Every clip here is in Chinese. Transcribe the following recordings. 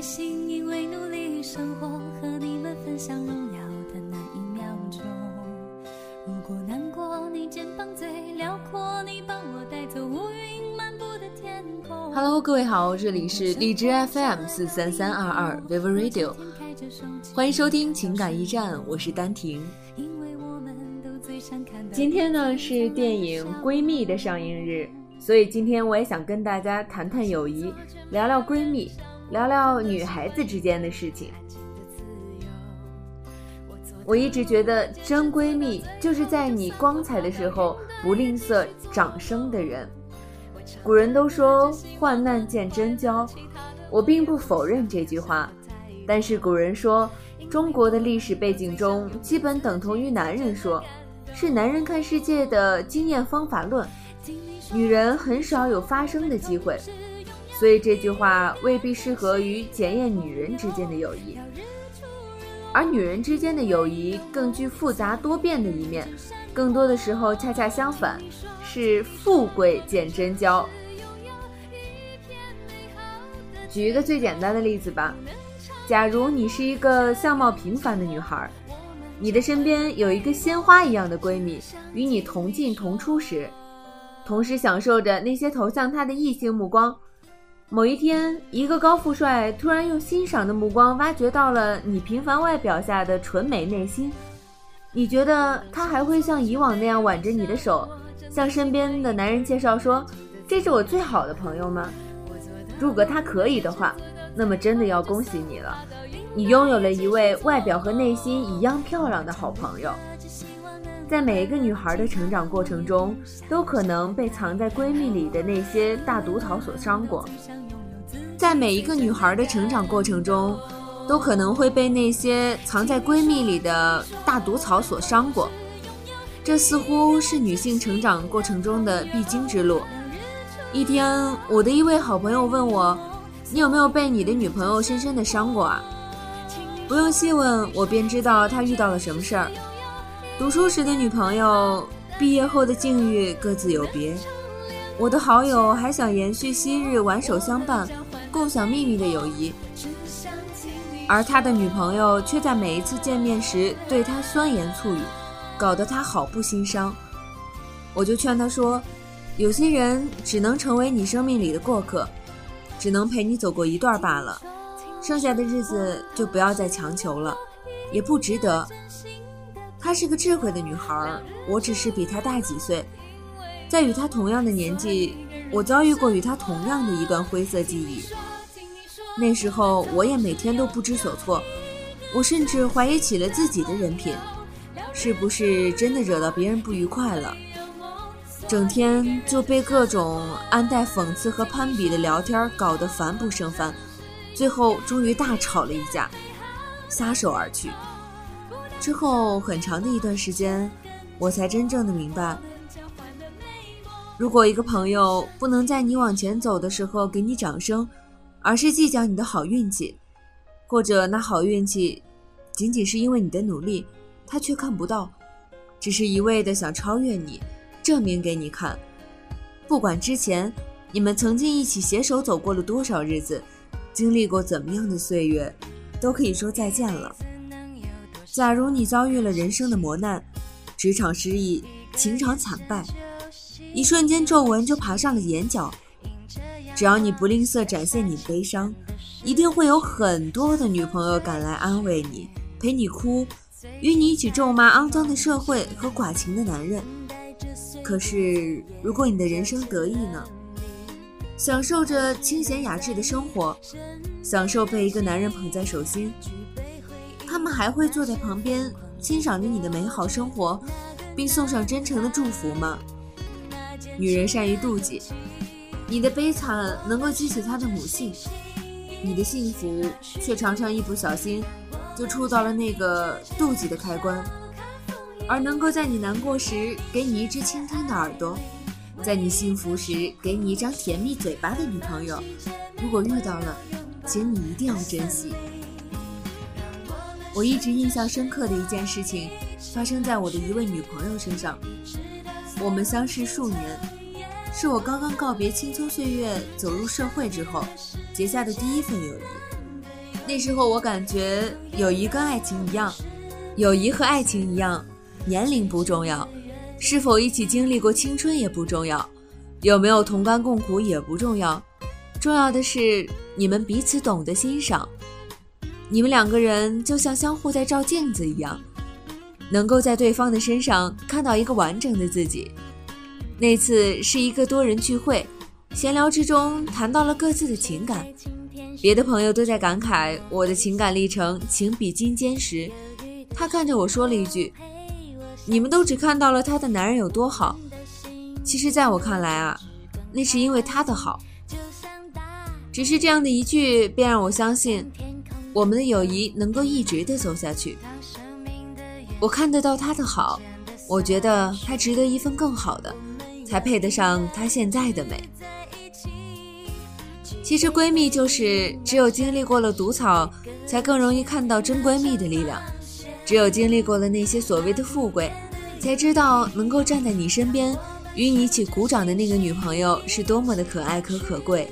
开心，因为努力生活，和你们分享荣耀的那一秒钟。如果难过，你肩膀最辽阔，你帮我带走乌云漫步的天空。Hello，各位好，这里是荔枝 FM 四三三二二 Vivo Radio，欢迎收听情感驿站，我是丹婷。今天呢是电影《闺蜜》的上映日，所以今天我也想跟大家谈谈友谊，聊聊闺蜜。聊聊女孩子之间的事情。我一直觉得真闺蜜就是在你光彩的时候不吝啬掌声的人。古人都说患难见真交，我并不否认这句话。但是古人说中国的历史背景中基本等同于男人说，是男人看世界的经验方法论，女人很少有发声的机会。所以这句话未必适合于检验女人之间的友谊，而女人之间的友谊更具复杂多变的一面，更多的时候恰恰相反，是富贵见真交。举一个最简单的例子吧，假如你是一个相貌平凡的女孩，你的身边有一个鲜花一样的闺蜜，与你同进同出时，同时享受着那些投向她的异性目光。某一天，一个高富帅突然用欣赏的目光挖掘到了你平凡外表下的纯美内心。你觉得他还会像以往那样挽着你的手，向身边的男人介绍说：“这是我最好的朋友吗？”如果他可以的话，那么真的要恭喜你了，你拥有了一位外表和内心一样漂亮的好朋友。在每一个女孩的成长过程中，都可能被藏在闺蜜里的那些大毒草所伤过。在每一个女孩的成长过程中，都可能会被那些藏在闺蜜里的大毒草所伤过。这似乎是女性成长过程中的必经之路。一天，我的一位好朋友问我：“你有没有被你的女朋友深深的伤过啊？”不用细问，我便知道他遇到了什么事儿。读书时的女朋友，毕业后的境遇各自有别。我的好友还想延续昔日挽手相伴。共享秘密的友谊，而他的女朋友却在每一次见面时对他酸言醋语，搞得他好不心伤。我就劝他说：“有些人只能成为你生命里的过客，只能陪你走过一段罢了，剩下的日子就不要再强求了，也不值得。”她是个智慧的女孩，我只是比她大几岁，在与她同样的年纪。我遭遇过与她同样的一段灰色记忆，那时候我也每天都不知所措，我甚至怀疑起了自己的人品，是不是真的惹到别人不愉快了？整天就被各种暗带讽刺和攀比的聊天搞得烦不胜烦，最后终于大吵了一架，撒手而去。之后很长的一段时间，我才真正的明白。如果一个朋友不能在你往前走的时候给你掌声，而是计较你的好运气，或者那好运气仅仅是因为你的努力，他却看不到，只是一味的想超越你，证明给你看。不管之前你们曾经一起携手走过了多少日子，经历过怎么样的岁月，都可以说再见了。假如你遭遇了人生的磨难，职场失意，情场惨败。一瞬间，皱纹就爬上了眼角。只要你不吝啬展现你的悲伤，一定会有很多的女朋友赶来安慰你，陪你哭，与你一起咒骂肮脏的社会和寡情的男人。可是，如果你的人生得意呢？享受着清闲雅致的生活，享受被一个男人捧在手心，还会坐在旁边欣赏着你的美好生活，并送上真诚的祝福吗？女人善于妒忌，你的悲惨能够激起她的母性，你的幸福却常常一不小心就触到了那个妒忌的开关。而能够在你难过时给你一只倾听的耳朵，在你幸福时给你一张甜蜜嘴巴的女朋友，如果遇到了，请你一定要珍惜。我一直印象深刻的一件事情，发生在我的一位女朋友身上。我们相识数年，是我刚刚告别青葱岁月、走入社会之后结下的第一份友谊。那时候我感觉友谊跟爱情一样，友谊和爱情一样，年龄不重要，是否一起经历过青春也不重要，有没有同甘共苦也不重要，重要的是你们彼此懂得欣赏。你们两个人就像相互在照镜子一样，能够在对方的身上看到一个完整的自己。那次是一个多人聚会，闲聊之中谈到了各自的情感，别的朋友都在感慨我的情感历程情比金坚时，他看着我说了一句：“你们都只看到了他的男人有多好，其实在我看来啊，那是因为他的好。”只是这样的一句，便让我相信。我们的友谊能够一直的走下去。我看得到他的好，我觉得他值得一份更好的，才配得上他现在的美。其实闺蜜就是只有经历过了毒草，才更容易看到真闺蜜的力量；只有经历过了那些所谓的富贵，才知道能够站在你身边，与你一起鼓掌的那个女朋友是多么的可爱可可贵。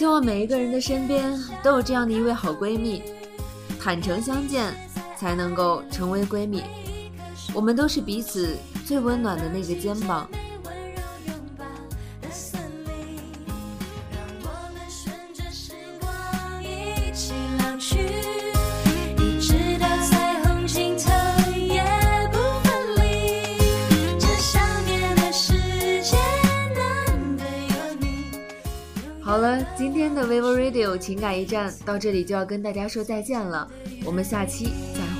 希望每一个人的身边都有这样的一位好闺蜜，坦诚相见，才能够成为闺蜜。我们都是彼此最温暖的那个肩膀。的 vivo radio 情感驿站到这里就要跟大家说再见了，我们下期再会。